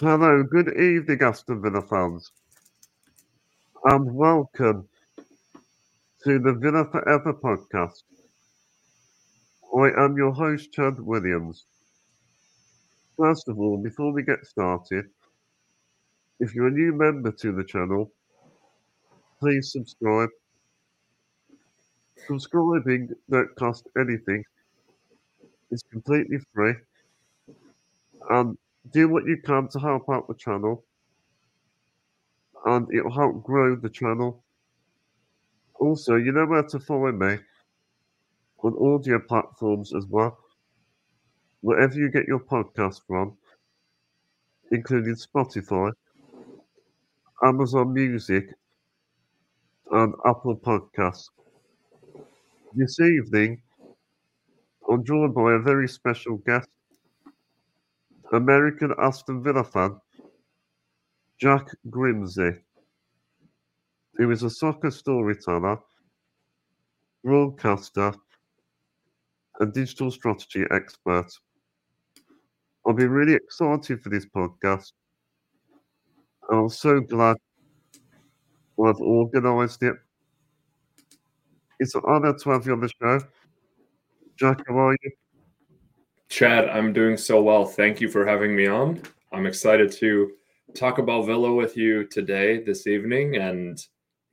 Hello, good evening, Aston Villa fans, and welcome to the Villa Forever podcast. I am your host, Chad Williams. First of all, before we get started, if you're a new member to the channel, please subscribe. Subscribing don't cost anything, it's completely free, and do what you can to help out the channel, and it'll help grow the channel. Also, you know where to follow me on audio platforms as well. Wherever you get your podcast from, including Spotify, Amazon Music, and Apple Podcasts. This evening, I'm joined by a very special guest, American Aston Villa fan, Jack Grimse, who is a soccer storyteller, broadcaster, and digital strategy expert. I've been really excited for this podcast. And I'm so glad I've organised it. It's an honour to have you on the show. Jack, how are you? Chad, I'm doing so well. Thank you for having me on. I'm excited to talk about Villa with you today, this evening, and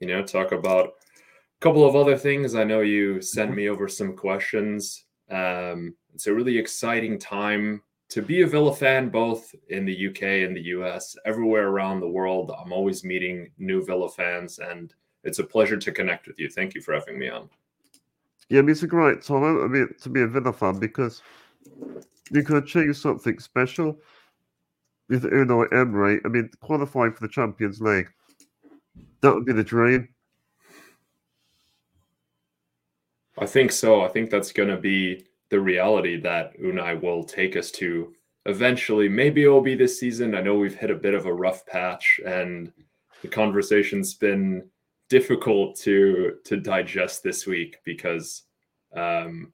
you know, talk about a couple of other things. I know you sent me over some questions. Um, it's a really exciting time to be a Villa fan, both in the UK and the US, everywhere around the world. I'm always meeting new Villa fans, and it's a pleasure to connect with you. Thank you for having me on. Yeah, it's a great time to be a Villa fan because you could achieve something special with Unai Emery. I mean, qualifying for the Champions League. That would be the dream. I think so. I think that's going to be the reality that Unai will take us to eventually. Maybe it will be this season. I know we've hit a bit of a rough patch, and the conversation's been difficult to to digest this week because um,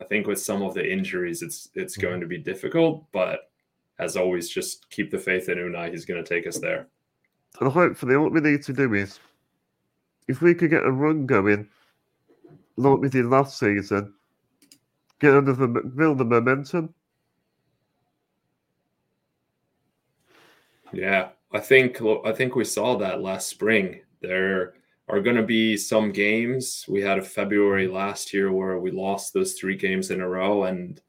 I think with some of the injuries, it's it's Mm-hmm. going to be difficult. But as always, just keep the faith in Unai. He's going to take us there. And hopefully, what we need to do is, if we could get a run going, like we did last season, get under the build the momentum. Yeah, I think I think we saw that last spring. There are going to be some games. We had a February last year where we lost those three games in a row, and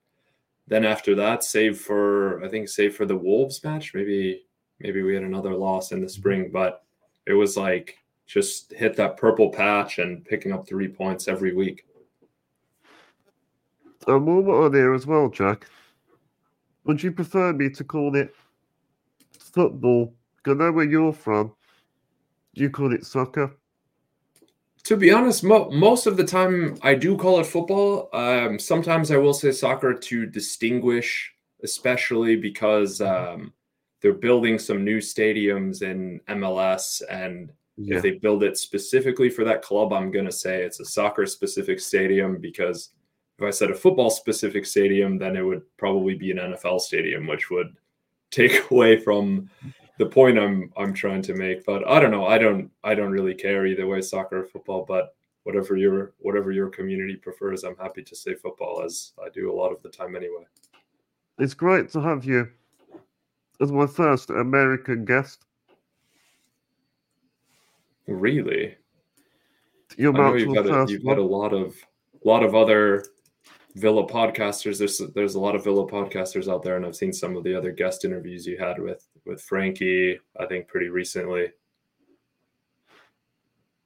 then after that, save for I think save for the Wolves match, maybe maybe we had another loss in the spring, but it was like just hit that purple patch and picking up three points every week. And one more idea as well, Jack. Would you prefer me to call it football? I know where you're from. You call it soccer. To be honest, mo- most of the time I do call it football. Um, sometimes I will say soccer to distinguish, especially because um, they're building some new stadiums in MLS. And Yeah. if they build it specifically for that club, I'm going to say it's a soccer specific stadium because if I said a football specific stadium, then it would probably be an NFL stadium, which would take away from the point I'm I'm trying to make. But I don't know. I don't I don't really care either way, soccer or football. But whatever your whatever your community prefers, I'm happy to say football as I do a lot of the time anyway. It's great to have you as my first American guest. Really, You're I know you've got a, you've got a lot of lot of other Villa podcasters. There's there's a lot of Villa podcasters out there, and I've seen some of the other guest interviews you had with with Frankie. I think pretty recently.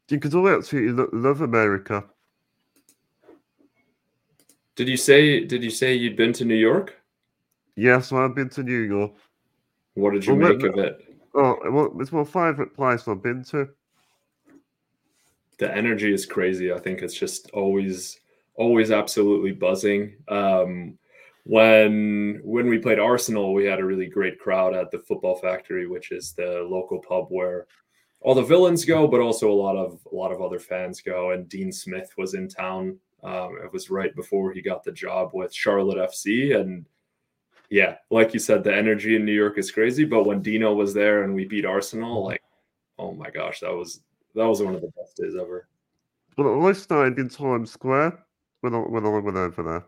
You Because I absolutely lo- love America. Did you say did you say you'd been to New York? Yes, I've been to New York. What did you Well, make of it? Oh, well, it's my favourite place I've been to. the energy is crazy. I think it's just always always absolutely buzzing. Um, when when we played Arsenal, we had a really great crowd at the Football Factory, which is the local pub where all the villains go, but also a lot of a lot of other fans go. And Dean Smith was in town. Um, it was right before he got the job with Charlotte FC, and yeah, like you said, the energy in New York is crazy. But when Dino was there and we beat Arsenal, like, oh my gosh, that was that was one of the best days ever. Well, I started in Times Square when I, when I went over there.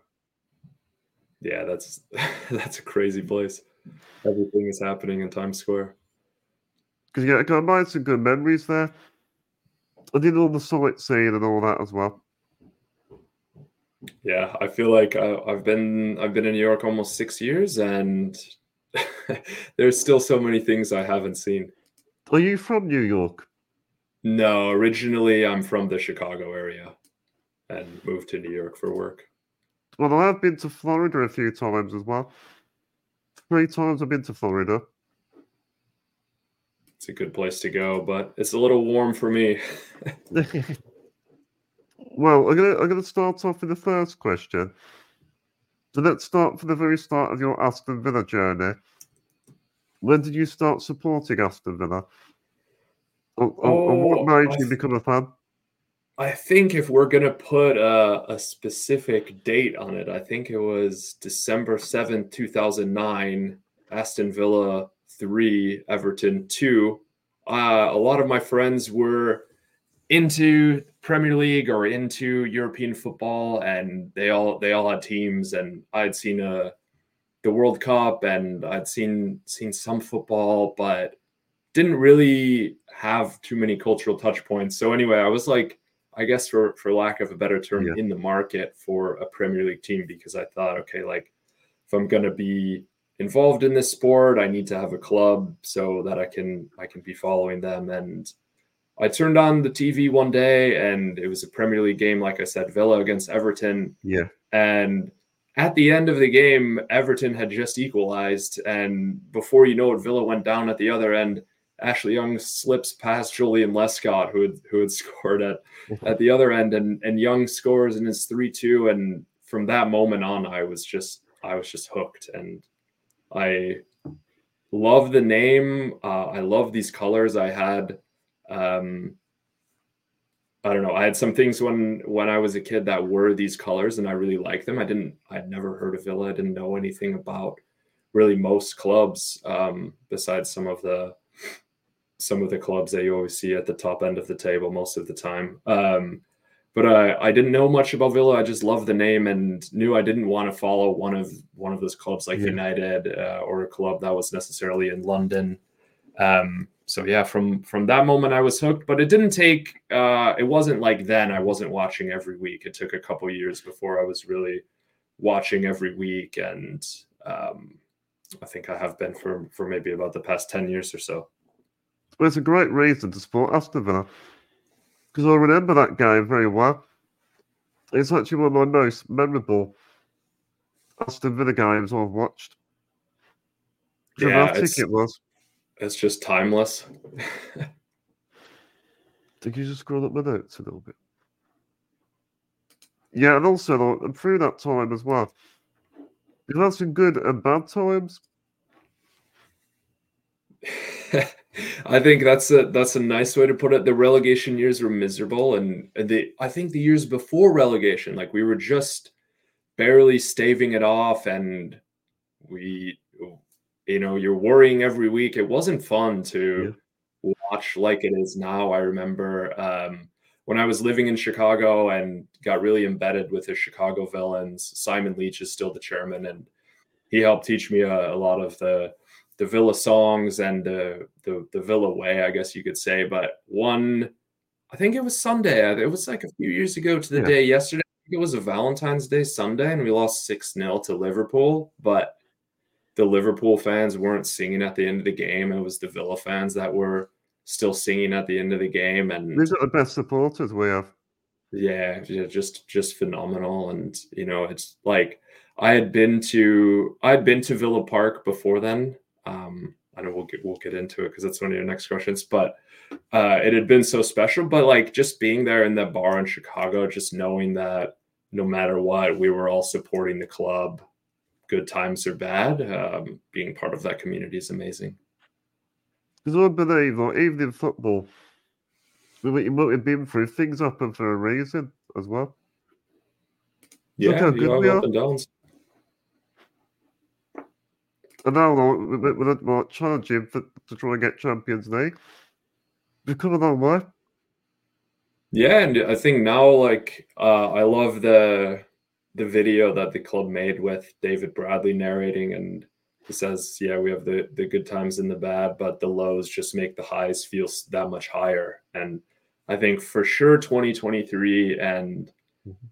Yeah, that's that's a crazy place. Everything is happening in Times Square. Because yeah, I got made some good memories there. I did all the sightseeing and all that as well. Yeah, I feel like I, I've been I've been in New York almost six years, and there's still so many things I haven't seen. Are you from New York? No, originally I'm from the Chicago area, and moved to New York for work. Well, I have been to Florida a few times as well. Three times I've been to Florida. It's a good place to go, but it's a little warm for me. well, I'm gonna I'm gonna start off with the first question. So let's start from the very start of your Aston Villa journey. When did you start supporting Aston Villa? Or, oh, on what made you become a fan? I think if we're gonna put a, a, specific date on it, I think it was December seventh, two thousand nine. Aston Villa three, Everton two. Uh, a lot of my friends were into Premier League or into European football, and they all they all had teams, and I'd seen a uh, the World Cup, and I'd seen seen some football, but didn't really have too many cultural touch points. So anyway, I was like, I guess for for lack of a better term, yeah. in the market for a Premier League team because I thought, okay, like if I'm gonna be involved in this sport, I need to have a club so that I can I can be following them. And I turned on the TV one day and it was a Premier League game, like I said, Villa against Everton. Yeah. And at the end of the game, Everton had just equalized. And before you know it, Villa went down at the other end. Ashley Young slips past Joleon Lescott, who had who had scored at at the other end, and and Young scores in his three two. And from that moment on, I was just I was just hooked. And I love the name. Uh, I love these colors. I had, um, I don't know. I had some things when when I was a kid that were these colors, and I really liked them. I didn't. I'd never heard of Villa. I didn't know anything about really most clubs um, besides some of the some of the clubs that you always see at the top end of the table most of the time. Um, but uh, I didn't know much about Villa. I just loved the name and knew I didn't want to follow one of one of those clubs like yeah. United uh, or a club that was necessarily in London. Um, so yeah, from from that moment I was hooked. But it didn't take. Uh, it wasn't like then I wasn't watching every week. It took a couple years before I was really watching every week, and um, I think I have been for for maybe about the past ten years or so. Well, it's a great reason to support Aston Villa because I remember that game very well. It's actually one of my most memorable Aston Villa games I've watched. Dramatic yeah, it was. It's just timeless. Did you just scroll up my notes a little bit? Yeah, and also like, through that time as well, you've had some good and bad times. I think that's a that's a nice way to put it. The relegation years were miserable, and the I think the years before relegation, like we were just barely staving it off, and we, you know, you're worrying every week. It wasn't fun to yeah. watch like it is now. I remember um, when I was living in Chicago and got really embedded with the Chicago Villans. Simon Leach is still the chairman, and he helped teach me a, a lot of the the Villa songs and the, the the Villa way, I guess you could say. But one, I think it was Sunday. Uh, it was like a few years ago to the yeah. day yesterday. it was a Valentine's Day Sunday, and we lost six 0 to Liverpool. But the Liverpool fans weren't singing at the end of the game. It was the Villa fans that were still singing at the end of the game. And these are the best supporters we have. Yeah, just just phenomenal. And you know, it's like I had been to I'd been to Villa Park before then, um, I know we'll get we'll get into it because that's one of your next questions. But uh, it had been so special. But like just being there in that bar in Chicago, just knowing that no matter what, we were all supporting the club, good times or bad. Um, being part of that community is amazing. Because I believe, like, even in football, what you might have been through, things happen for a reason as well. Yeah, you have up and downs. And now we're, we're challenging for, to try and get Champions League. We've come a long way. Yeah, and I think now, like, uh, I love the the video that the club made with David Bradley narrating, and he says, "Yeah, we have the the good times and the bad, but the lows just make the highs feel that much higher." And I think for sure, 2023 and.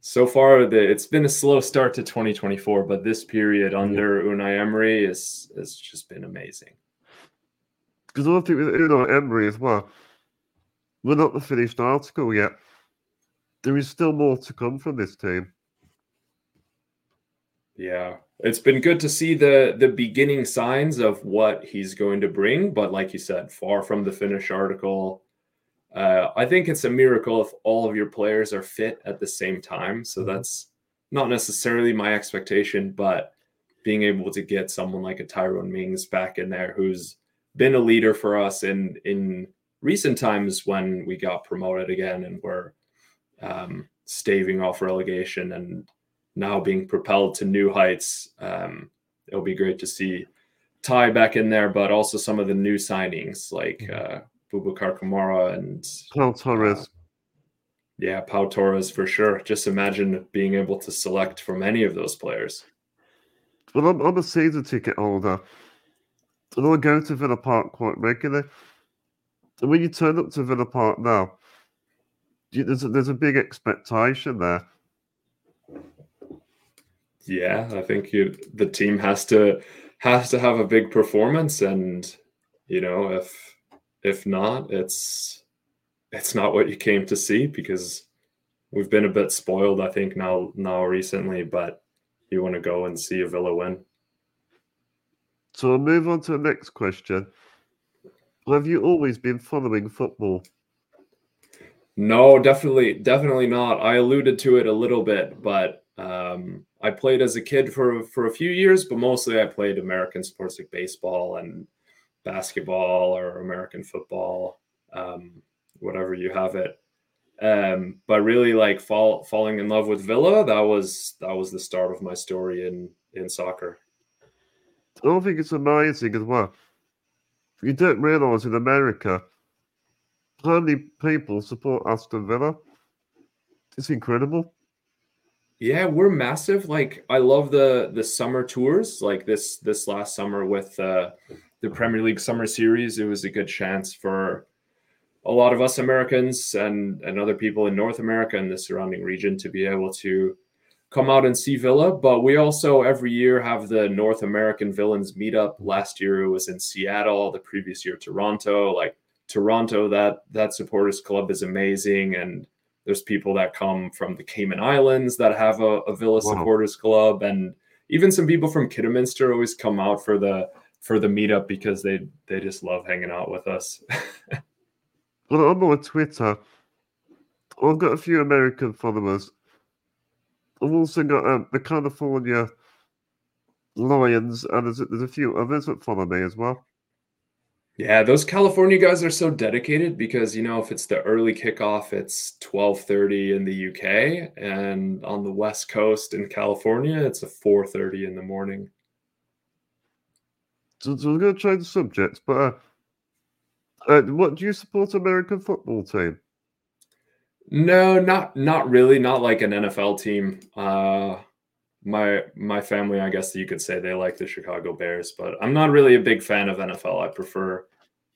So far the, it's been a slow start to 2024, but this period under Unai Emery is has just been amazing. Because I think with Unai Emery as well, we're not the finished article yet. There is still more to come from this team. Yeah, it's been good to see the the beginning signs of what he's going to bring, but like you said, far from the finished article. Uh, I think it's a miracle if all of your players are fit at the same time. So mm-hmm. that's not necessarily my expectation, but being able to get someone like a Tyrone Mings back in there, who's been a leader for us in in recent times when we got promoted again and we're um, staving off relegation and now being propelled to new heights. Um, it'll be great to see Ty back in there, but also some of the new signings like mm-hmm. uh, Boubacar Kamara and Pau Torres. Uh, yeah, Pau Torres for sure. Just imagine being able to select from any of those players. Well, I'm, I'm a season ticket holder. And I go to Villa Park quite regularly. And when you turn up to Villa Park now, you, there's a, there's a big expectation there. Yeah, I think you, the team has to has to have a big performance, and you know if if not, it's it's not what you came to see because we've been a bit spoiled, I think now now recently, but you want to go and see a Villa win. So I'll move on to the next question. Have you always been following football? No, definitely, definitely not. I alluded to it a little bit, but um, I played as a kid for for a few years, but mostly I played American sports like baseball and basketball or American football, um, whatever you have it. Um, but really, like fall, falling in love with Villa, that was that was the start of my story in in soccer. I don't think it's amazing as well you don't realise in America how many people support Aston Villa. It's incredible. Yeah, we're massive. Like I love the the summer tours. Like this this last summer with uh, the Premier League Summer Series, it was a good chance for a lot of us Americans and and other people in North America and the surrounding region to be able to come out and see Villa. But we also every year have the North American Villans meetup. Last year it was in Seattle. The previous year Toronto. Like Toronto, that that supporters club is amazing, and there's people that come from the Cayman Islands that have a, a Villa wow. supporters club, and even some people from Kidderminster always come out for the for the meetup because they they just love hanging out with us. well, I'm on Twitter. I've got a few American followers I've also got um, the California Lions, and there's, there's a few others that follow me as well. Yeah, those California guys are so dedicated because you know if it's the early kickoff, it's twelve thirty in the UK, and on the West Coast in California, it's a four thirty in the morning. So, so we're going to change the subject, but uh, uh, what do you support American football team? No, not not really. Not like an NFL team. Uh, my my family, I guess you could say they like the Chicago Bears, but I'm not really a big fan of NFL. I prefer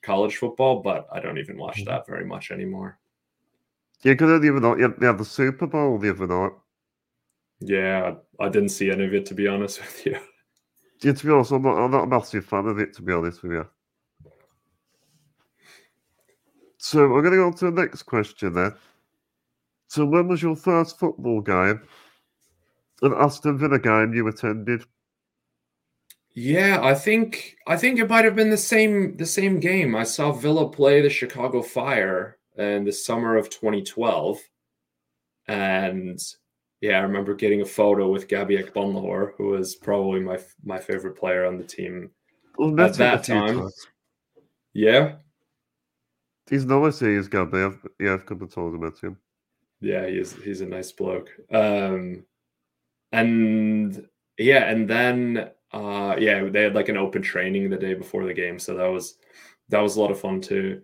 college football, but I don't even watch mm-hmm. that very much anymore. Yeah, because the other night you had the Super Bowl the other night. Yeah, I didn't see any of it to be honest with you. Yeah, to be honest, I'm not, I'm not a massive fan of it. To be honest with you. So we're going to go on to the next question then. So, when was your first football game? An Aston Villa game you attended? Yeah, I think I think it might have been the same the same game. I saw Villa play the Chicago Fire in the summer of 2012, and yeah, I remember getting a photo with Gabby Agbonlahor, who was probably my my favorite player on the team well, at that time. Times. Yeah, he's nice. He is Gabby. I've, yeah, I've come of times about him. Yeah, he's he's a nice bloke. Um, and yeah, and then Uh, yeah, they had like an open training the day before the game, so that was that was a lot of fun to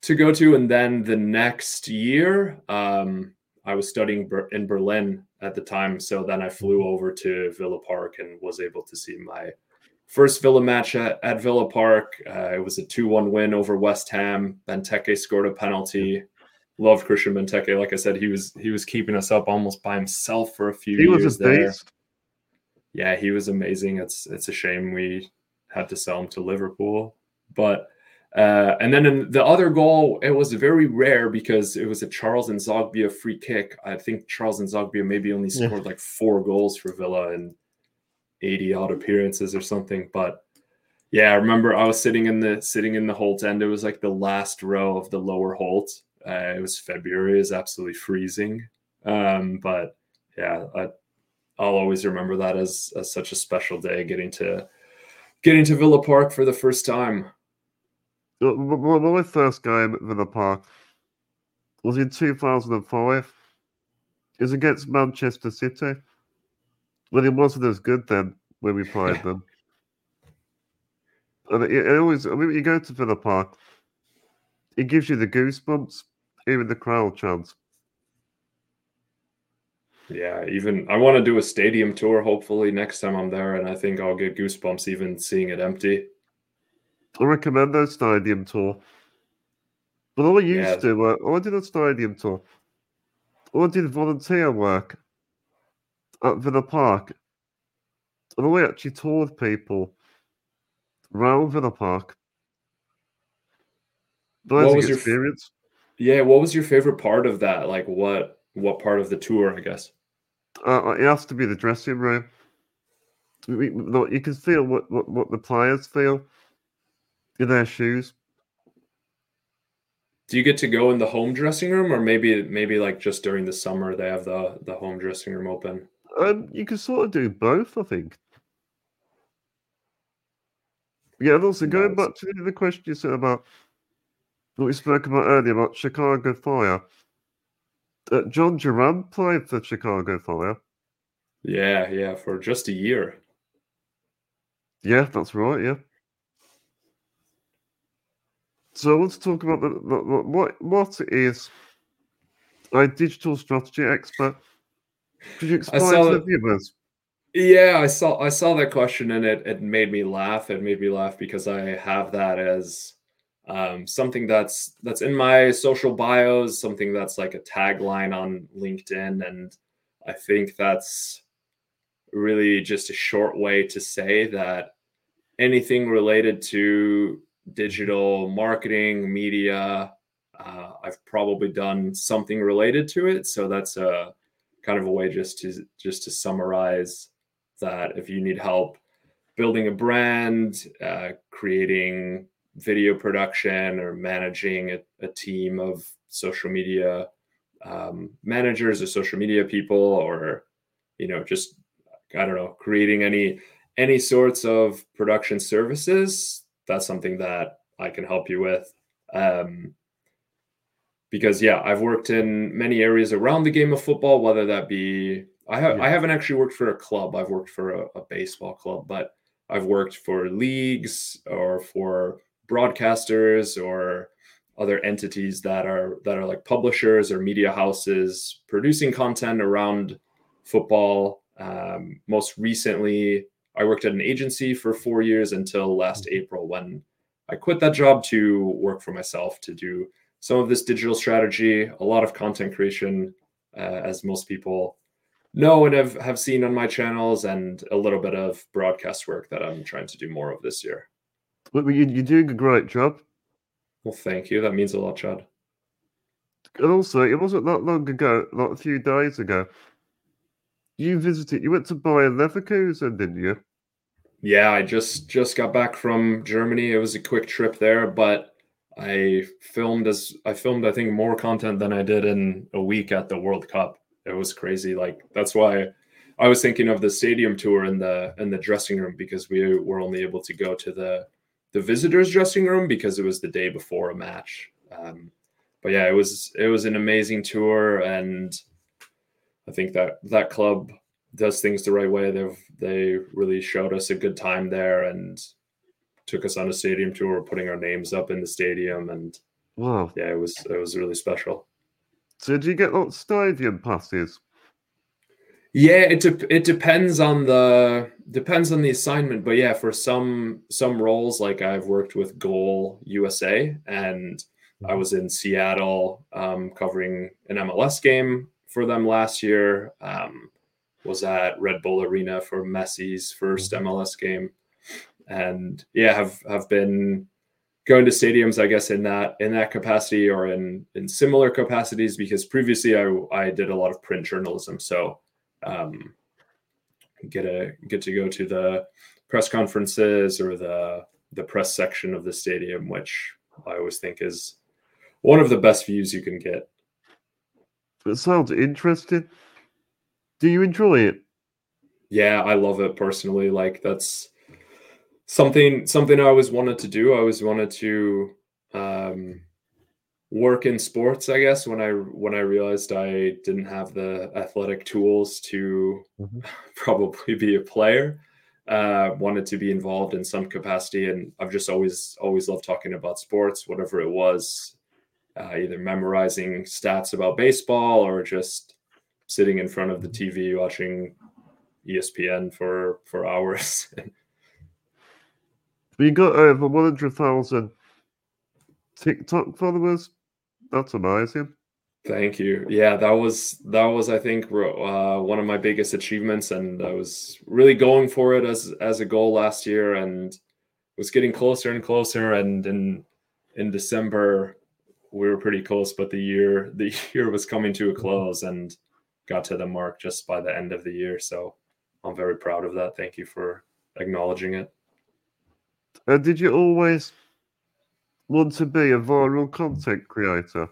to go to. And then the next year, um, I was studying in Berlin at the time, so then I flew mm-hmm. over to Villa Park and was able to see my first Villa match at, at Villa Park. Uh, it was a two-one win over West Ham. Benteke scored a penalty. Loved Christian Benteke. Like I said, he was he was keeping us up almost by himself for a few he years was a there. Beast yeah, he was amazing. It's it's a shame we had to sell him to Liverpool, but uh, and then in the other goal, it was very rare because it was a Charles N'Zogbia free kick. I think Charles N'Zogbia maybe only scored yeah. like four goals for Villa in 80 odd appearances or something. But yeah, I remember I was sitting in the sitting in the Holte end. It was like the last row of the lower Holte. Uh, it was February, it was absolutely freezing. Um, but yeah, I, I'll always remember that as, as such a special day getting to getting to Villa Park for the first time. My first game at Villa Park was in 2005. It was against Manchester City. But it wasn't as good then when we played them. And it, it, always, I mean, you go to Villa Park, it gives you the goosebumps, even the crowd chants. Yeah, even I want to do a stadium tour hopefully next time I'm there, and I think I'll get goosebumps even seeing it empty. I recommend a stadium tour. But all I used yeah. to, uh, I did a stadium tour. I did volunteer work at Villa Park. And I actually toured people around Villa Park. What was your experience. Your, yeah, what was your favorite part of that? Like what what part of the tour, I guess? Uh, it has to be the dressing room. You can feel what, what, what the players feel in their shoes. Do you get to go in the home dressing room, or maybe maybe like just during the summer they have the the home dressing room open? Um, you can sort of do both, I think. Yeah, and also going back to the question you said about what we spoke about earlier about Chicago Fire. Uh, Jhon Durán played for Chicago Fire. Yeah, yeah, for just a year. Yeah, that's right. Yeah. So I want to talk about the, the, what what is a digital strategy expert. Could you explain to the viewers? Yeah, I saw I saw that question and it it made me laugh. It made me laugh because I have that as um, something that's that's in my social bios, something that's like a tagline on LinkedIn, and I think that's really just a short way to say that anything related to digital marketing, media, uh, I've probably done something related to it. So that's a kind of a way just to just to summarize that if you need help building a brand, uh, creating video production or managing a, a team of social media um, managers or social media people or you know just i don't know creating any any sorts of production services that's something that i can help you with um, because yeah i've worked in many areas around the game of football whether that be i have yeah. i haven't actually worked for a club i've worked for a, a baseball club but i've worked for leagues or for broadcasters or other entities that are that are like publishers or media houses producing content around football. Um, most recently, I worked at an agency for four years until last mm-hmm. April when I quit that job to work for myself to do some of this digital strategy, a lot of content creation, uh, as most people know and have, have seen on my channels, and a little bit of broadcast work that I'm trying to do more of this year. Well, you, you're doing a great job. Well, thank you. That means a lot, Chad. And also, it wasn't that long ago, like a few days ago. You visited. You went to Bayer Leverkusen, didn't you? Yeah, I just just got back from Germany. It was a quick trip there, but I filmed as I filmed. I think more content than I did in a week at the World Cup. It was crazy. Like that's why I was thinking of the stadium tour in the in the dressing room because we were only able to go to the the visitors dressing room because it was the day before a match. Um, but yeah, it was it was an amazing tour, and I think that that club does things the right way. They've they really showed us a good time there and took us on a stadium tour, putting our names up in the stadium, and Wow. yeah, it was it was really special. So did you get lots of stadium passes? Yeah, it de- it depends on the depends on the assignment, but yeah, for some some roles, like I've worked with Goal USA, and I was in Seattle um, covering an MLS game for them last year. Um, was at Red Bull Arena for Messi's first MLS game, and yeah, have have been going to stadiums, I guess, in that in that capacity or in in similar capacities because previously I I did a lot of print journalism, so um, get a get to go to the press conferences or the the press section of the stadium, which I always think is one of the best views you can get. It sounds interesting. Do you enjoy it? Yeah, I love it personally. Like that's something something I always wanted to do. I always wanted to um, work in sports. I guess when I when I realized I didn't have the athletic tools to Mhm. probably be a player, uh, wanted to be involved in some capacity, and I've just always always loved talking about sports, whatever it was, uh, either memorizing stats about baseball or just sitting in front of the TV watching ESPN for for hours. we got over 100,000 TikTok followers. That's amazing. Thank you. Yeah, that was that was I think uh, one of my biggest achievements, and I was really going for it as as a goal last year, and was getting closer and closer. And in in December, we were pretty close, but the year the year was coming to a close, and got to the mark just by the end of the year. So I'm very proud of that. Thank you for acknowledging it. And did you always want to be a viral content creator?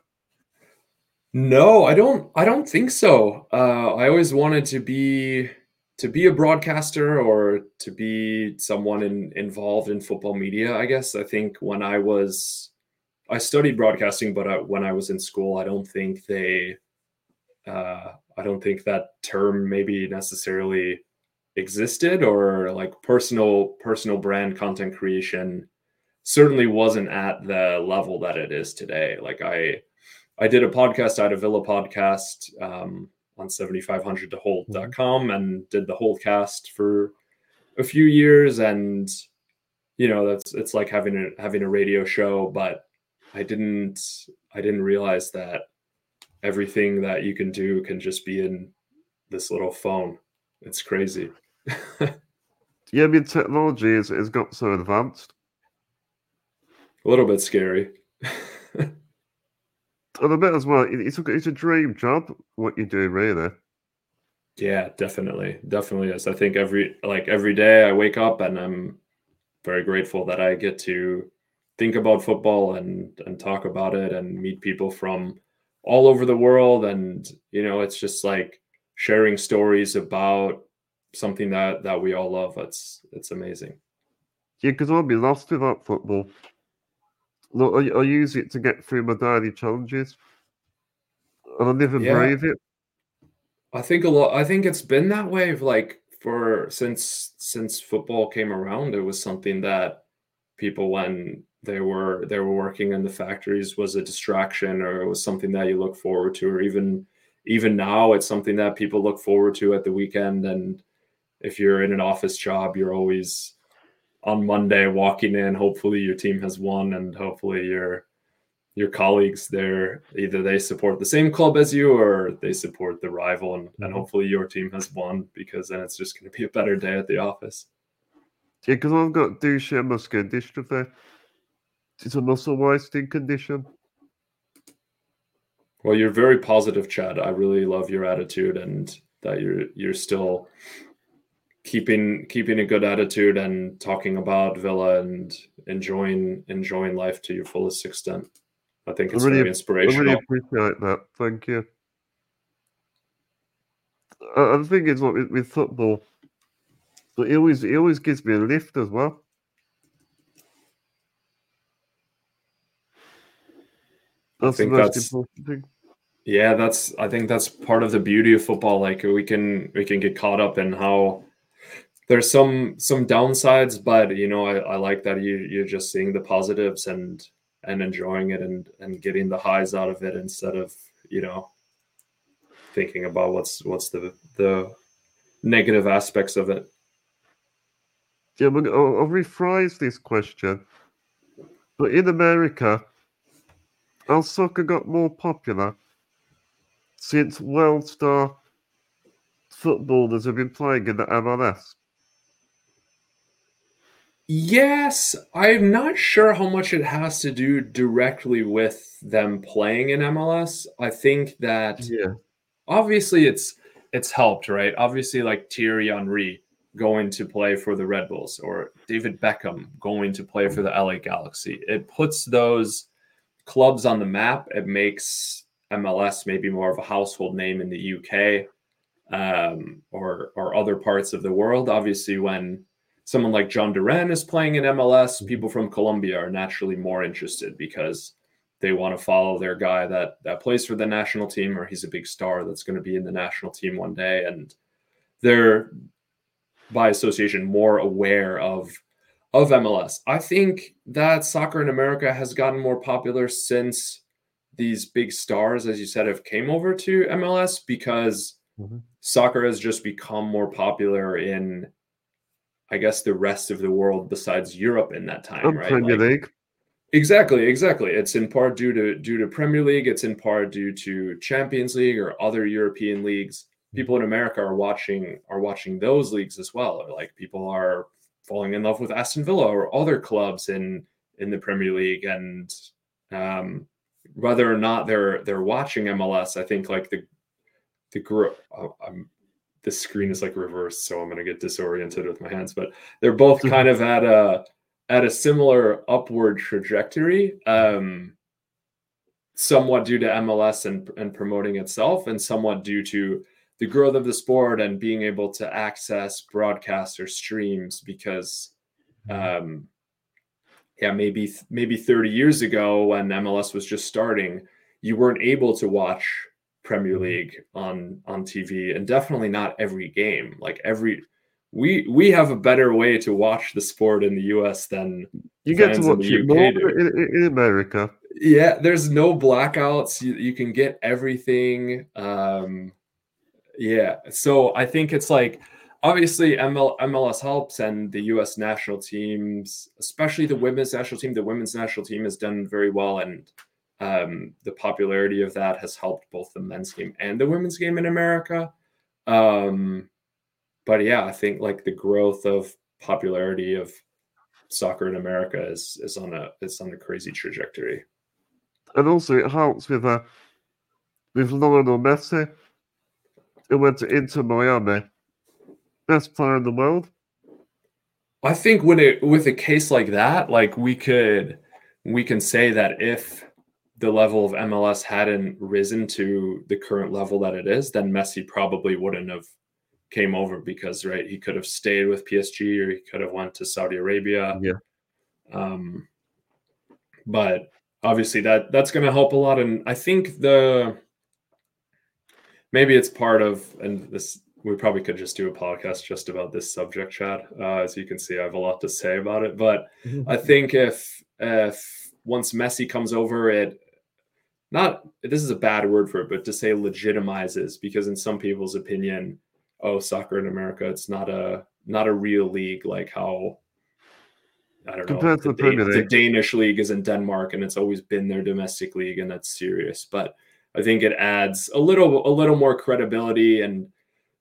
No, I don't I don't think so. Uh, I always wanted to be to be a broadcaster or to be someone in, involved in football media, I guess. I think when I was I studied broadcasting, but I, when I was in school, I don't think they uh, I don't think that term maybe necessarily existed or like personal personal brand content creation certainly wasn't at the level that it is today. Like I I did a podcast, I had a Villa podcast um, on 7500 to Holte.com and did the whole cast for a few years. And, you know, that's, it's like having a, having a radio show, but I didn't, I didn't realize that everything that you can do can just be in this little phone. It's crazy. Yeah, I mean, technology has, has got so advanced. a little bit scary. And I bet as well, it's a, it's a dream job, what you do, really. Yeah, definitely. Definitely is. I think every like every day I wake up and I'm very grateful that I get to think about football and and talk about it and meet people from all over the world and you know, it's just like sharing stories about something that that we all love. It's it's amazing. Yeah, because I'll be lost without football. Look, I, I use it to get through my daily challenges. And I and Yeah. breathe it. I think a lot. I think it's been that way. Like for since since football came around, it was something that people when they were they were working in the factories was a distraction, or it was something that you look forward to, or even even now it's something that people look forward to at the weekend. And if you're in an office job, you're always on Monday walking in. Hopefully your team has won, and hopefully your your colleagues there either they support the same club as you or they support the rival and, and Mhm. hopefully your team has won because then it's just going to be a better day at the office Yeah, because I've got Duchenne muscular dystrophy. It's a muscle wasting condition. well you're very positive chad i really love your attitude and that you're you're still keeping keeping a good attitude and talking about villa and enjoying enjoying life to your fullest extent i think I it's really- very I really appreciate that. Thank you. Uh, and the thing is, like with, with football, but he always he always gives me a lift as well. That's the think most that's- important thing. Yeah, that's I think that's part of the beauty of football. Like we can we can get caught up in how there's some some downsides, but you know, I, I like that you you're just seeing the positives and and enjoying it and and getting the highs out of it instead of, you know, thinking about what's what's the the negative aspects of it. Yeah, I'll, uh, I'll rephrase this question. But in America, has soccer got more popular since world star footballers have been playing in the MLS? Yes, I'm not sure how much it has to do directly with them playing in MLS. I think that Yeah. obviously it's it's helped, right? Obviously, like Thierry Henry going to play for the Red Bulls or David Beckham going to play for the LA Galaxy. It puts those clubs on the map. It makes MLS maybe more of a household name in the UK um, or or other parts of the world. Obviously, when someone like Jhon Durán is playing in MLS, people from Colombia are naturally more interested because they want to follow their guy that that plays for the national team or he's a big star that's going to be in the national team one day and they're by association more aware of of MLS. I think that soccer in America has gotten more popular since these big stars as you said have came over to MLS because Mhm. soccer has just become more popular in I guess the rest of the world besides Europe in that time, right? Premier Like- League. Exactly, exactly. It's in part due to due to Premier League. It's in part due to Champions League or other European leagues. People in America are watching are watching those leagues as well. Like people are falling in love with Aston Villa or other clubs in in the Premier League, and um, whether or not they're they're watching MLS, I think like the the group. I'm the screen is like reversed, so I'm gonna get disoriented with my hands. But they're both kind of at a at a similar upward trajectory, um, somewhat due to MLS and, and promoting itself, and somewhat due to the growth of the sport and being able to access broadcaster streams. Because, um, yeah, maybe maybe 30 years ago when MLS was just starting, you weren't able to watch Premier League on on TV, and definitely not every game. Like every we we have a better way to watch the sport in the US than You get to watch it more in, in, in America. yeah there's no blackouts you, you can get everything um yeah so i think it's like obviously ML, mls helps and the us national teams especially the women's national team the women's national team has done very well and um the popularity of that has helped both the men's game and the women's game in america. Um but yeah i think like the growth of popularity of soccer in america is is on a is on a crazy trajectory. And also it helps with uh, with Lionel Messi, who went to Inter Miami. Best player in the world. I think when it with a case like that, like we could we can say that if the level of MLS hadn't risen to the current level that it is, then Messi probably wouldn't have came over because right he could have stayed with PSG or he could have went to Saudi Arabia. Yeah. Um, but obviously that that's going to help a lot, and I think the maybe it's part of and this we probably could just do a podcast just about this subject chad uh, as you can see i have a lot to say about it but i think if if once messi comes over it not this is a bad word for it but to say legitimizes because in some people's opinion oh soccer in america it's not a not a real league like how I don't know. Compared to The, the Dan- the Danish league is in Denmark, and it's always been their domestic league, and that's serious. But I think it adds a little a little more credibility and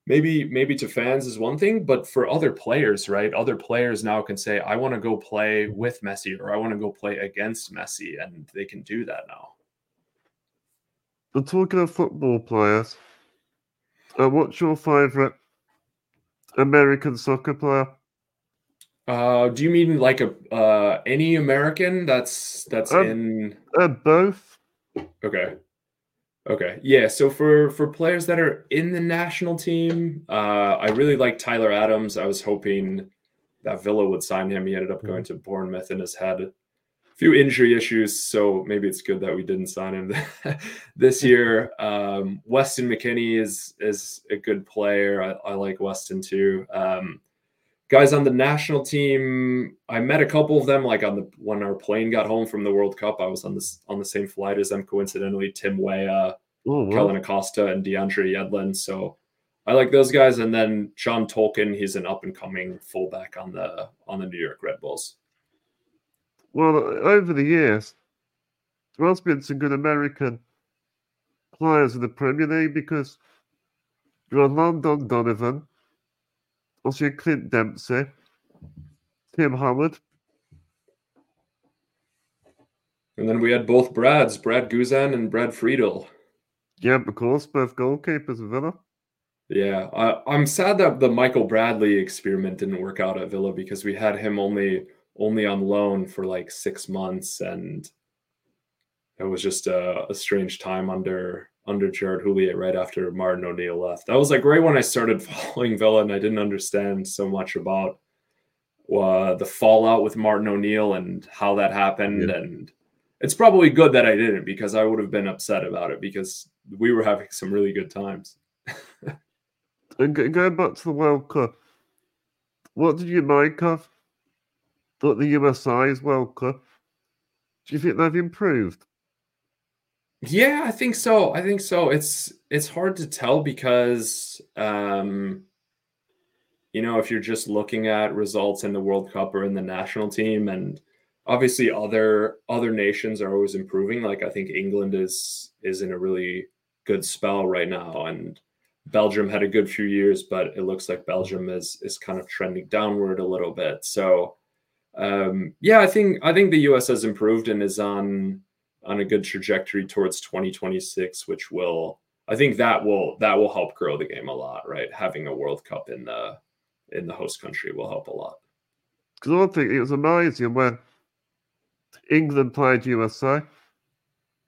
maybe maybe to fans is one thing, but for other players, right? Other players now can say, I want to go play with Messi or I want to go play against Messi, and they can do that now. And talking of football players, uh, what's your favourite American soccer player? Uh, do you mean like a uh, any American that's that's Um, in Uh, both. Okay. Okay. Yeah. So for for players that are in the national team, uh, I really like Tyler Adams. I was hoping that Villa would sign him. He ended up going to Bournemouth and has had a few injury issues, so maybe it's good that we didn't sign him this year. Um, Weston McKennie is is a good player. I, I like Weston too. Um, guys on the national team, I met a couple of them. Like on the when our plane got home from the World Cup, I was on this on the same flight as them. Coincidentally, Tim Weah, oh, wow. Kellyn Acosta, and DeAndre Yedlin. So I like those guys. And then John Tolkin, he's an up and coming fullback on the on the New York Red Bulls. Well, over the years, there has been some good American players in the Premier League because you have Landon Donovan, also Clint Dempsey, Tim Howard. And then we had both Brads, Brad Guzan and Brad Friedel. Yeah, of course, both goalkeepers of Villa. Yeah, I, am sad that the Michael Bradley experiment didn't work out at Villa because we had him only only on loan for like six months, and it was just a, a strange time under under Gerard Houllier right after Martin O'Neill left. That was like right when I started following Villa, and I didn't understand so much about uh, the fallout with Martin O'Neill and how that happened. Yeah. And it's probably good that I didn't because I would have been upset about it because we were having some really good times. and going back to the World Cup, what did you make of the USA's World Cup, do you think they've improved? Yeah, I think so. I think so. It's it's hard to tell because um you know, if you're just looking at results in the World Cup or in the national team and obviously other other nations are always improving. Like I think England is is in a really good spell right now and Belgium had a good few years, but it looks like Belgium is is kind of trending downward a little bit. So um, yeah, I think I think the U.S. has improved and is on on a good trajectory towards 2026, which will I think that will that will help grow the game a lot, right? Having a World Cup in the in the host country will help a lot. Because I think it was amazing when England played USA.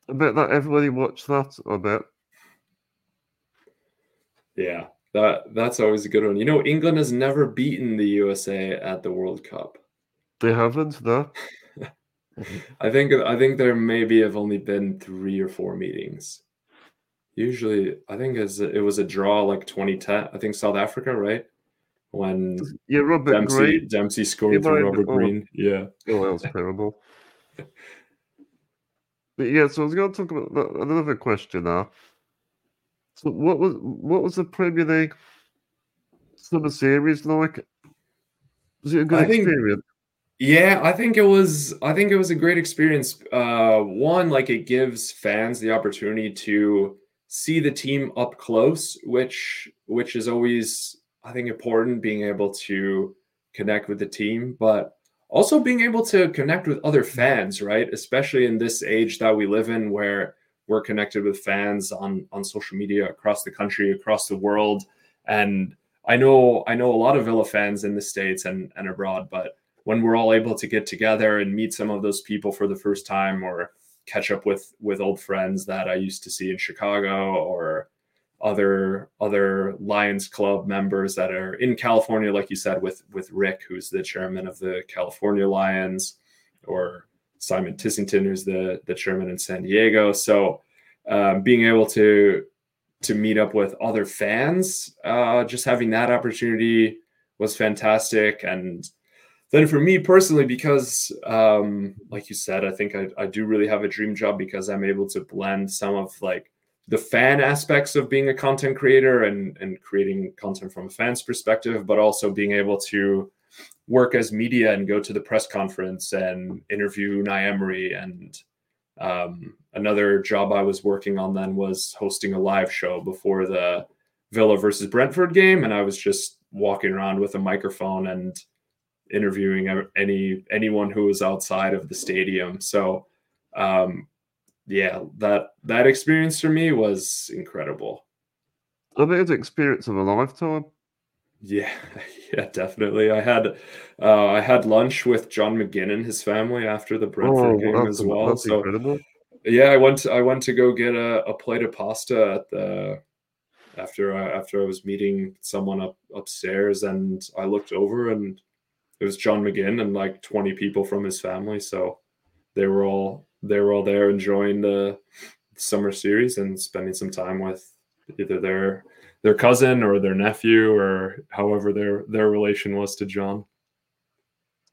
I bet that everybody watched that. I bet. Yeah, that that's always a good one. You know, England has never beaten the USA at the World Cup. They haven't, no. I think I think there maybe have only been three or four meetings. Usually, I think as it was a draw like 2010. I think South Africa, right? When yeah, Robert Dempsey Green. Dempsey scored for Robert oh, Green. Yeah. Oh, that was terrible. but yeah, so I was going to talk about another question now. So, what was what was the Premier League summer series like? Was it a good I experience? Think, yeah, I think it was I think it was a great experience. Uh one like it gives fans the opportunity to see the team up close, which which is always I think important being able to connect with the team, but also being able to connect with other fans, right? Especially in this age that we live in where we're connected with fans on on social media across the country, across the world. And I know I know a lot of Villa fans in the States and, and abroad, but when we're all able to get together and meet some of those people for the first time or catch up with with old friends that I used to see in Chicago or other other Lions Club members that are in California, like you said, with with Rick, who's the chairman of the California Lions, or Simon Tissington, who's the the chairman in San Diego. So um, being able to to meet up with other fans, uh, just having that opportunity was fantastic, and then for me personally, because um, like you said, I think I, I do really have a dream job because I'm able to blend some of like the fan aspects of being a content creator and and creating content from a fan's perspective, but also being able to work as media and go to the press conference and interview Unai And um, another job I was working on then was hosting a live show before the Villa versus Brentford game, and I was just walking around with a microphone and interviewing any anyone who was outside of the stadium. So, um, yeah, that that experience for me was incredible. I think it's an experience of a lifetime. Yeah, yeah, definitely. I had uh, I had lunch with John McGinn and his family after the Brentford oh, game as well. so incredible. yeah, I went to, I went to go get a, a plate of pasta at the after I, after I was meeting someone up upstairs, and I looked over and it was John McGinn and like 20 people from his family. So they were all they were all there enjoying the summer series and spending some time with either their their cousin or their nephew or however their their relation was to John.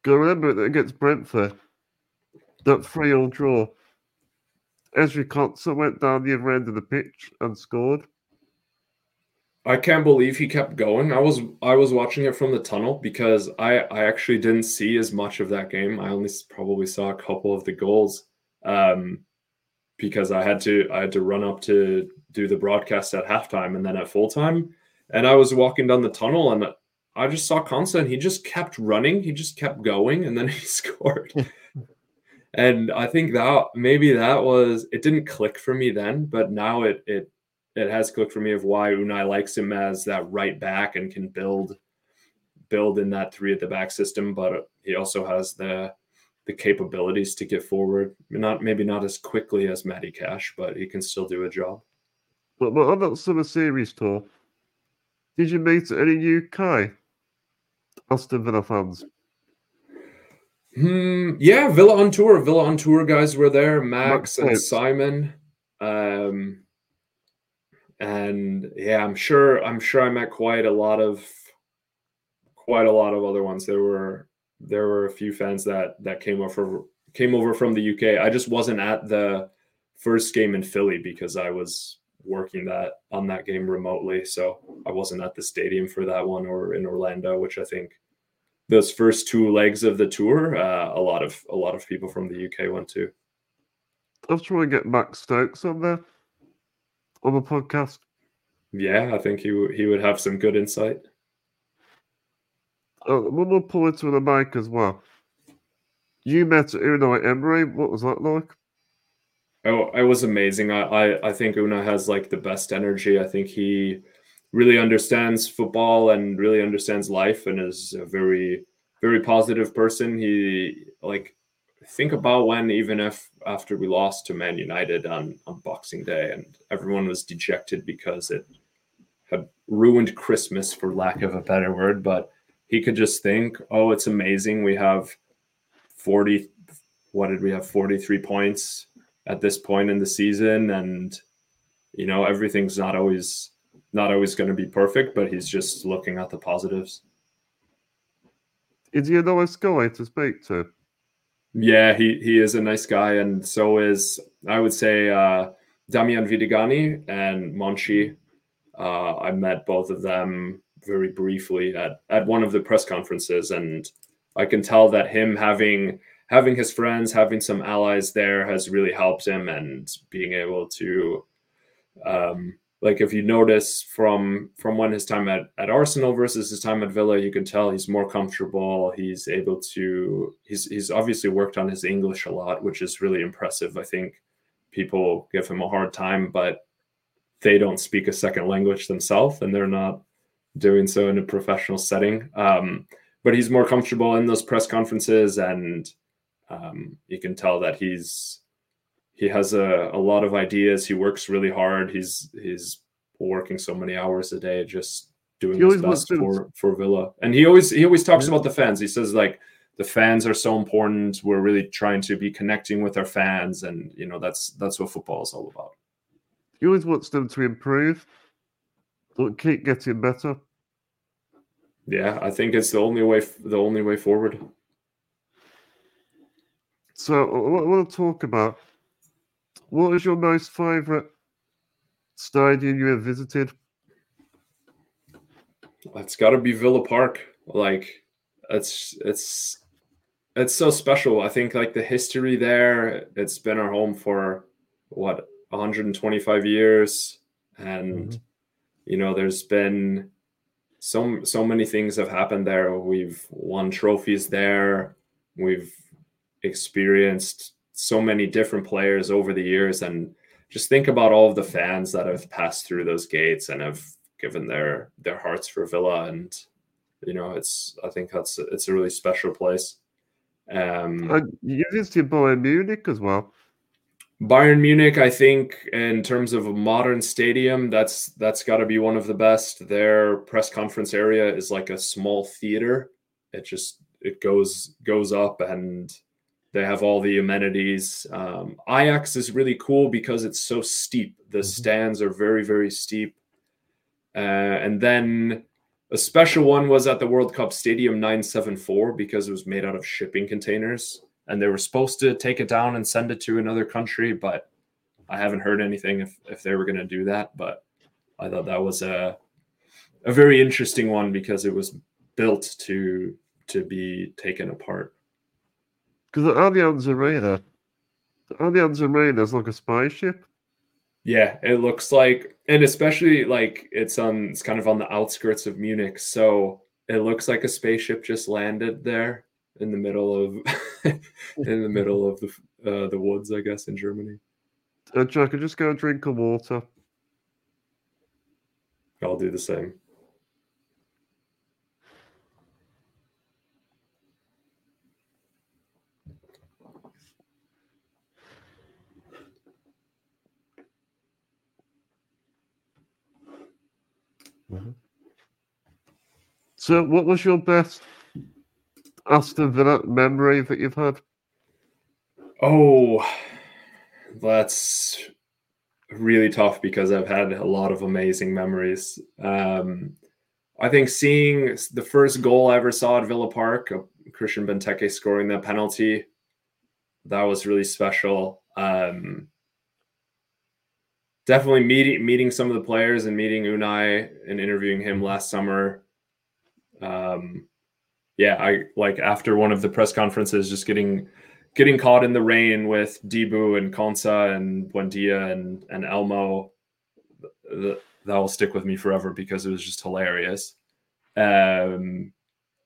Go remember that against Brentford, that three-all draw. Ezri Konsa went down the other end of the pitch and scored. I can't believe he kept going. I was I was watching it from the tunnel because I I actually didn't see as much of that game. I only probably saw a couple of the goals um, because I had to I had to run up to do the broadcast at halftime and then at full time. And I was walking down the tunnel and I just saw Konsa and he just kept running. He just kept going and then he scored. and I think that maybe that was it didn't click for me then, but now it it it has clicked for me of why Unai likes him as that right back and can build build in that three at the back system, but he also has the the capabilities to get forward. Not maybe not as quickly as Matty Cash, but he can still do a job. But what about summer series tour? Did you meet any UK Aston Villa fans? Hmm, yeah, Villa on tour. Villa on tour guys were there. Max, Max and Simon. Um, and yeah, I'm sure I'm sure I met quite a lot of quite a lot of other ones. There were there were a few fans that that came over came over from the UK. I just wasn't at the first game in Philly because I was working that on that game remotely, so I wasn't at the stadium for that one or in Orlando, which I think those first two legs of the tour, uh, a lot of a lot of people from the UK went to. I was trying to get Max Stokes on there on the podcast? Yeah, I think he he would have some good insight. Uh, one more point to the mic as well. You met Unai Emery. What was that like? Oh, it was amazing. I, I, I think Unai has like the best energy. I think he really understands football and really understands life and is a very, very positive person. He like think about when even if after we lost to Man United on, on Boxing Day and everyone was dejected because it had ruined Christmas for lack of a better word, but he could just think, oh, it's amazing. We have 40, what did we have? 43 points at this point in the season. And, you know, everything's not always, not always going to be perfect, but he's just looking at the positives. Is he a nice guy to speak to? Yeah, he he is a nice guy, and so is I would say uh, Damian Vidagany and Monchi. Uh, I met both of them very briefly at at one of the press conferences, and I can tell that him having having his friends, having some allies there, has really helped him, and being able to um, like if you notice from from when his time at, at Arsenal versus his time at Villa, you can tell he's more comfortable. He's able to he's he's obviously worked on his English a lot, which is really impressive. I think people give him a hard time, but they don't speak a second language themselves and they're not doing so in a professional setting. Um, but he's more comfortable in those press conferences and um, you can tell that he's he has a, a lot of ideas. He works really hard. He's he's working so many hours a day just doing he his best for, for Villa. And he always he always talks yeah. about the fans. He says like the fans are so important. We're really trying to be connecting with our fans, and you know that's that's what football is all about. He always wants them to improve, but keep getting better. Yeah, I think it's the only way the only way forward. So what I want to talk about what is your most favorite stadium you have visited? It's got to be Villa Park. Like it's it's it's so special. I think like the history there. It's been our home for what 125 years, and mm-hmm. you know there's been so so many things have happened there. We've won trophies there. We've experienced so many different players over the years and just think about all of the fans that have passed through those gates and have given their their hearts for Villa and you know it's I think that's it's a really special place. Um and you visited Bayern Munich as well. Bayern Munich, I think, in terms of a modern stadium, that's that's got to be one of the best. Their press conference area is like a small theater. It just it goes goes up and they have all the amenities. Um, Ajax is really cool because it's so steep. The mm-hmm. stands are very, very steep. Uh, and then a special one was at the World Cup Stadium 974 because it was made out of shipping containers. And they were supposed to take it down and send it to another country, but I haven't heard anything if, if they were going to do that. But I thought that was a, a very interesting one because it was built to to be taken apart. Because the Allianz Arena, the Allianz Arena is like a spaceship. Yeah, it looks like, and especially like it's on, it's kind of on the outskirts of Munich, so it looks like a spaceship just landed there in the middle of, in the middle of the uh, the woods, I guess, in Germany. Uh, Jack, I just go and drink a water. I'll do the same. Mm-hmm. So, what was your best Aston Villa memory that you've had? Oh, that's really tough because I've had a lot of amazing memories. Um, I think seeing the first goal I ever saw at Villa Park, Christian Benteke scoring that penalty, that was really special. Um, definitely meeting meeting some of the players and meeting Unai and interviewing him last summer. Um, yeah, I like after one of the press conferences, just getting getting caught in the rain with Dibu and Konsa and Buendia and and Elmo. that will stick with me forever because it was just hilarious. Um,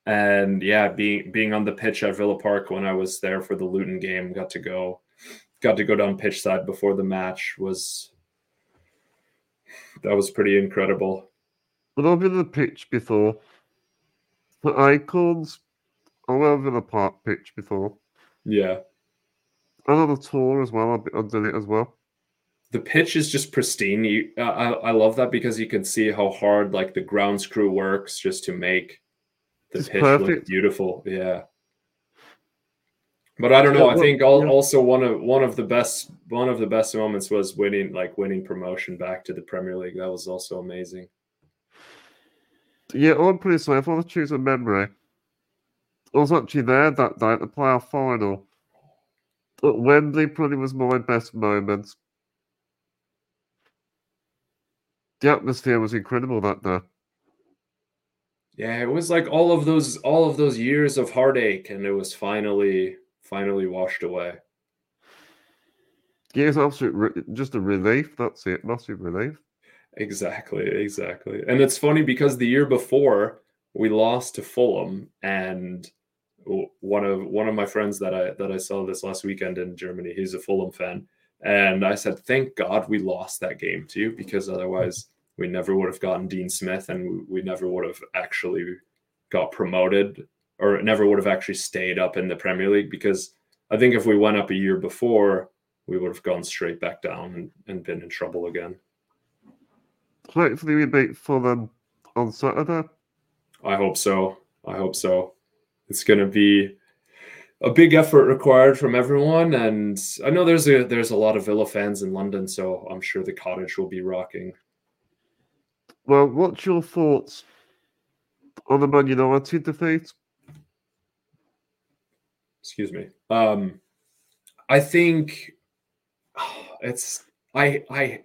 and yeah, being being on the pitch at Villa Park when I was there for the Luton game, got to go got to go down pitch side before the match was that was pretty incredible. But I've been on the pitch before. The icons, I've been a park pitch before. Yeah. And on the tour as well. I've done it as well. The pitch is just pristine. You, uh, I, I love that because you can see how hard like the grounds crew works just to make the it's pitch perfect. look beautiful. Yeah. But I don't know. I think also one of one of the best one of the best moments was winning like winning promotion back to the Premier League. That was also amazing. Yeah, I'm pretty sorry. If I want to choose a memory, I was actually there that night, the playoff final. At Wembley probably was my best moment. The atmosphere was incredible that day. Yeah, it was like all of those all of those years of heartache, and it was finally finally washed away. Yeah, it's absolutely just a relief. That's it, massive relief. Exactly, exactly. And it's funny because the year before we lost to Fulham, and one of one of my friends that I that I saw this last weekend in Germany, he's a Fulham fan, and I said, "Thank God we lost that game too, because otherwise we never would have gotten Dean Smith, and we never would have actually got promoted or never would have actually stayed up in the Premier League because I think if we went up a year before, we would have gone straight back down and, and been in trouble again. Hopefully, we beat Fulham on Saturday. I hope so. I hope so. It's going to be a big effort required from everyone, and I know there's a there's a lot of Villa fans in London, so I'm sure the cottage will be rocking. Well, what's your thoughts on the Man United defeat? Excuse me. Um, I think it's I I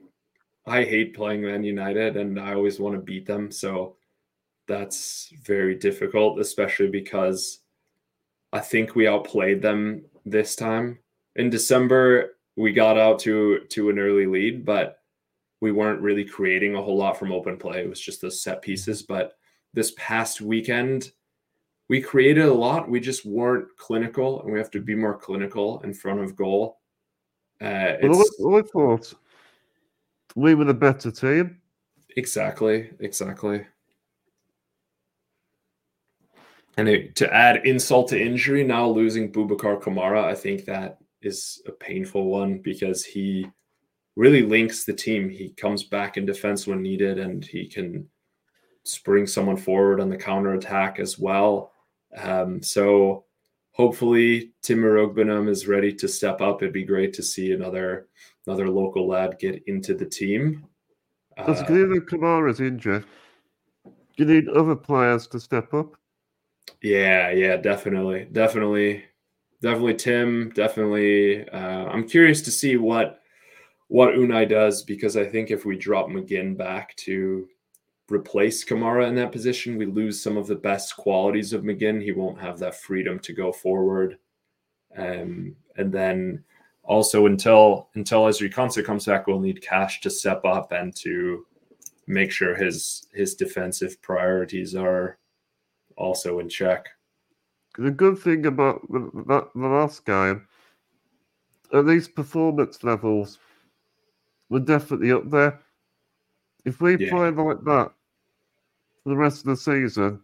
I hate playing Man United, and I always want to beat them. So that's very difficult, especially because I think we outplayed them this time. In December, we got out to to an early lead, but we weren't really creating a whole lot from open play. It was just those set pieces. But this past weekend, we created a lot. We just weren't clinical, and we have to be more clinical in front of goal. Uh, well, I thought we were the better team. Exactly, exactly. And it, to add insult to injury, now losing Boubacar Kamara, I think that is a painful one because he really links the team. He comes back in defense when needed, and he can spring someone forward on the counter attack as well. Um, so hopefully Tim Iroegbunam is ready to step up. It'd be great to see another another local lad get into the team. Because uh, Kamara's injured. You need other players to step up. Yeah, yeah, definitely, definitely, definitely. Tim, definitely. Uh, I'm curious to see what what Unai does because I think if we drop McGinn back to replace Kamara in that position, we lose some of the best qualities of McGinn. He won't have that freedom to go forward. Um, and then also until until Ezri Konsa comes back, we'll need Cash to step up and to make sure his his defensive priorities are also in check. The good thing about the, the last game, at these performance levels, we're definitely up there. If we yeah. play like that for the rest of the season,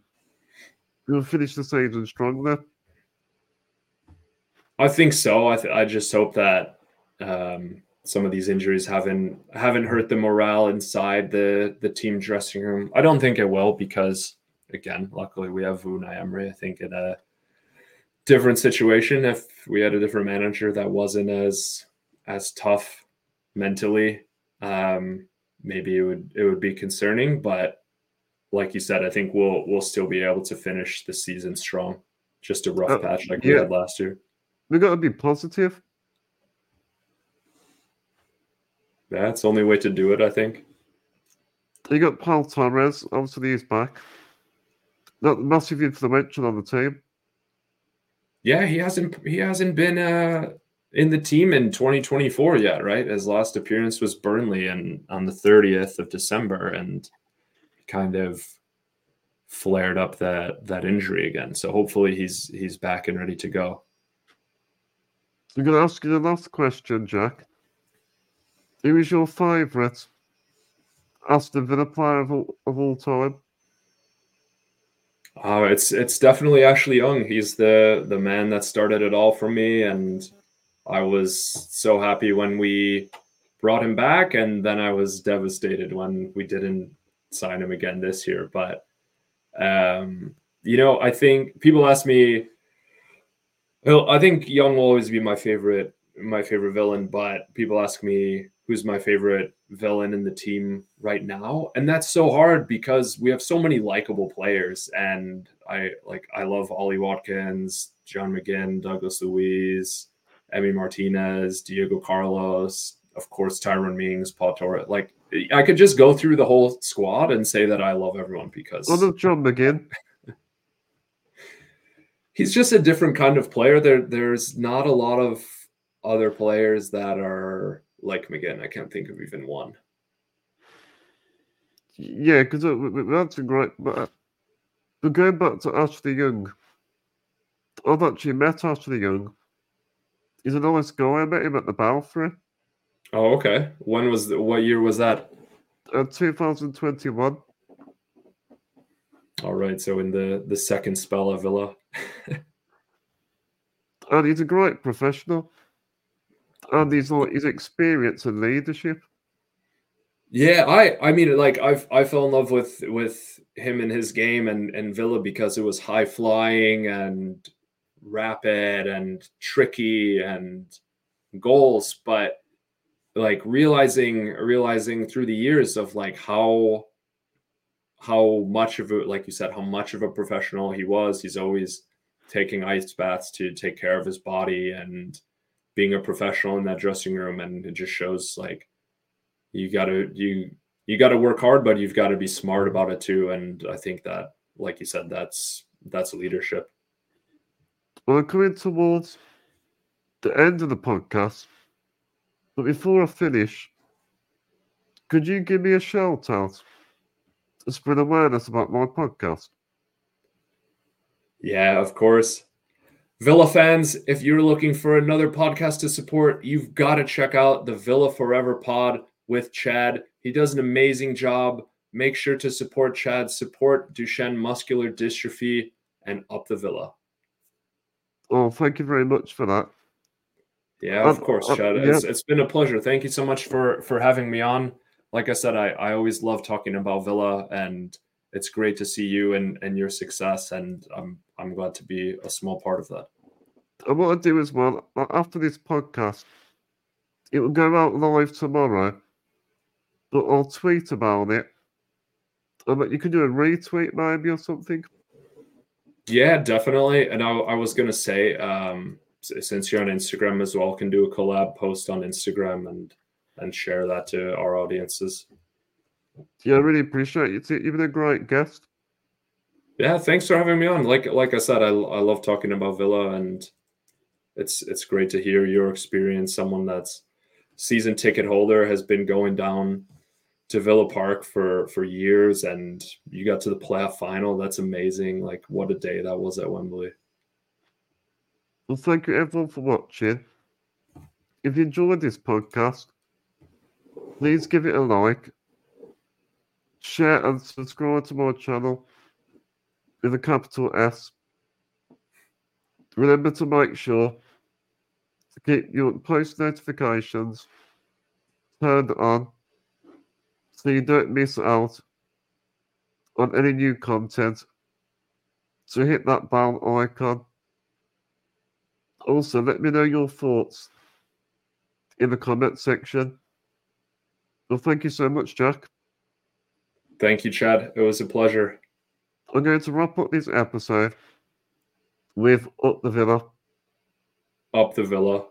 we'll finish the season stronger. I think so. I, th- I just hope that um, some of these injuries haven't haven't hurt the morale inside the the team dressing room. I don't think it will because again, luckily we have Unai Emery. I think in a different situation, if we had a different manager that wasn't as as tough mentally, um, maybe it would it would be concerning. But like you said, I think we'll we'll still be able to finish the season strong. Just a rough uh, patch like yeah. we had last year. We got to be positive. That's the only way to do it, I think. You got Pau Torres, obviously he's back. Not massive influential on the team. Yeah, he hasn't he hasn't been uh in the team in 2024 yet, right? His last appearance was Burnley and on the 30th of December and kind of flared up that that injury again. So hopefully he's he's back and ready to go. I'm going to ask you the last question, Jack. Who is your favourite Aston Villa player of all, of all time? Oh, it's it's definitely Ashley Young. He's the the man that started it all for me, and I was so happy when we brought him back, and then I was devastated when we didn't sign him again this year. But um, you know, I think people ask me. Well, I think Young will always be my favorite my favorite Villan, but people ask me who's my favorite Villan in the team right now and that's so hard because we have so many likable players and i like i love ollie watkins john mcginn douglas luiz emi martinez diego carlos of course tyrone mings pau torres like i could just go through the whole squad and say that i love everyone because what of john mcginn he's just a different kind of player there there's not a lot of other players that are like McGinn. I can't think of even one. Yeah, because uh, that's a great. But, uh, but going back to Ashley Young, I've actually met Ashley Young. He's a nice guy. I met him at the Belfry. Oh, okay. When was the, what year was that? Uh, 2021. All right, so in the the second spell of Villa. and he's a great professional and he's like his experience and leadership. Yeah, I I mean like I've I fell in love with with him and his game and and Villa because it was high flying and rapid and tricky and goals, but like realizing realizing through the years of like how how much of it like you said how much of a professional he was he's always taking ice baths to take care of his body and being a professional in that dressing room and it just shows like you got to you you got to work hard but you've got to be smart about it too and i think that like you said that's that's leadership. Well coming towards the end of the podcast but before i finish could you give me a shout out to spread awareness about my podcast yeah of course Villa fans, if you're looking for another podcast to support, you've got to check out the Villa Forever pod with Chad. He does an amazing job. Make sure to support Chad, support Duchenne muscular dystrophy, and up the Villa. Oh, thank you very much for that. Yeah, of course, uh, Chad. Uh, it's, it's been a pleasure. Thank you so much for for having me on. Like I said, I, I always love talking about Villa, and it's great to see you and, and your success. And I'm I'm glad to be a small part of that. And what I do as well, after this podcast, it will go out live tomorrow, but I'll tweet about it. And you can do a retweet maybe or something. Yeah, definitely. And I, I was gonna say, um, since you're on Instagram as well, can do a collab post on Instagram and and share that to our audiences. Yeah, I really appreciate it. You've been a great guest. Yeah, thanks for having me on. Like like I said, I, I love talking about Villa, and it's it's great to hear your experience. Someone that's season ticket holder has been going down to Villa Park for for years, and you got to the playoff final. That's amazing. Like what a day that was at Wembley. Well, thank you everyone for watching. If you enjoyed this podcast, please give it a like, share, and subscribe to my channel with a capital S. Remember to make sure to keep your post notifications turned on so you don't miss out on any new content. So hit that bell icon. Also, let me know your thoughts in the comment section. Well, thank you so much, Jack. Thank you, Chad. It was a pleasure. I'm going to wrap up this episode with Up the Villa. Up the Villa.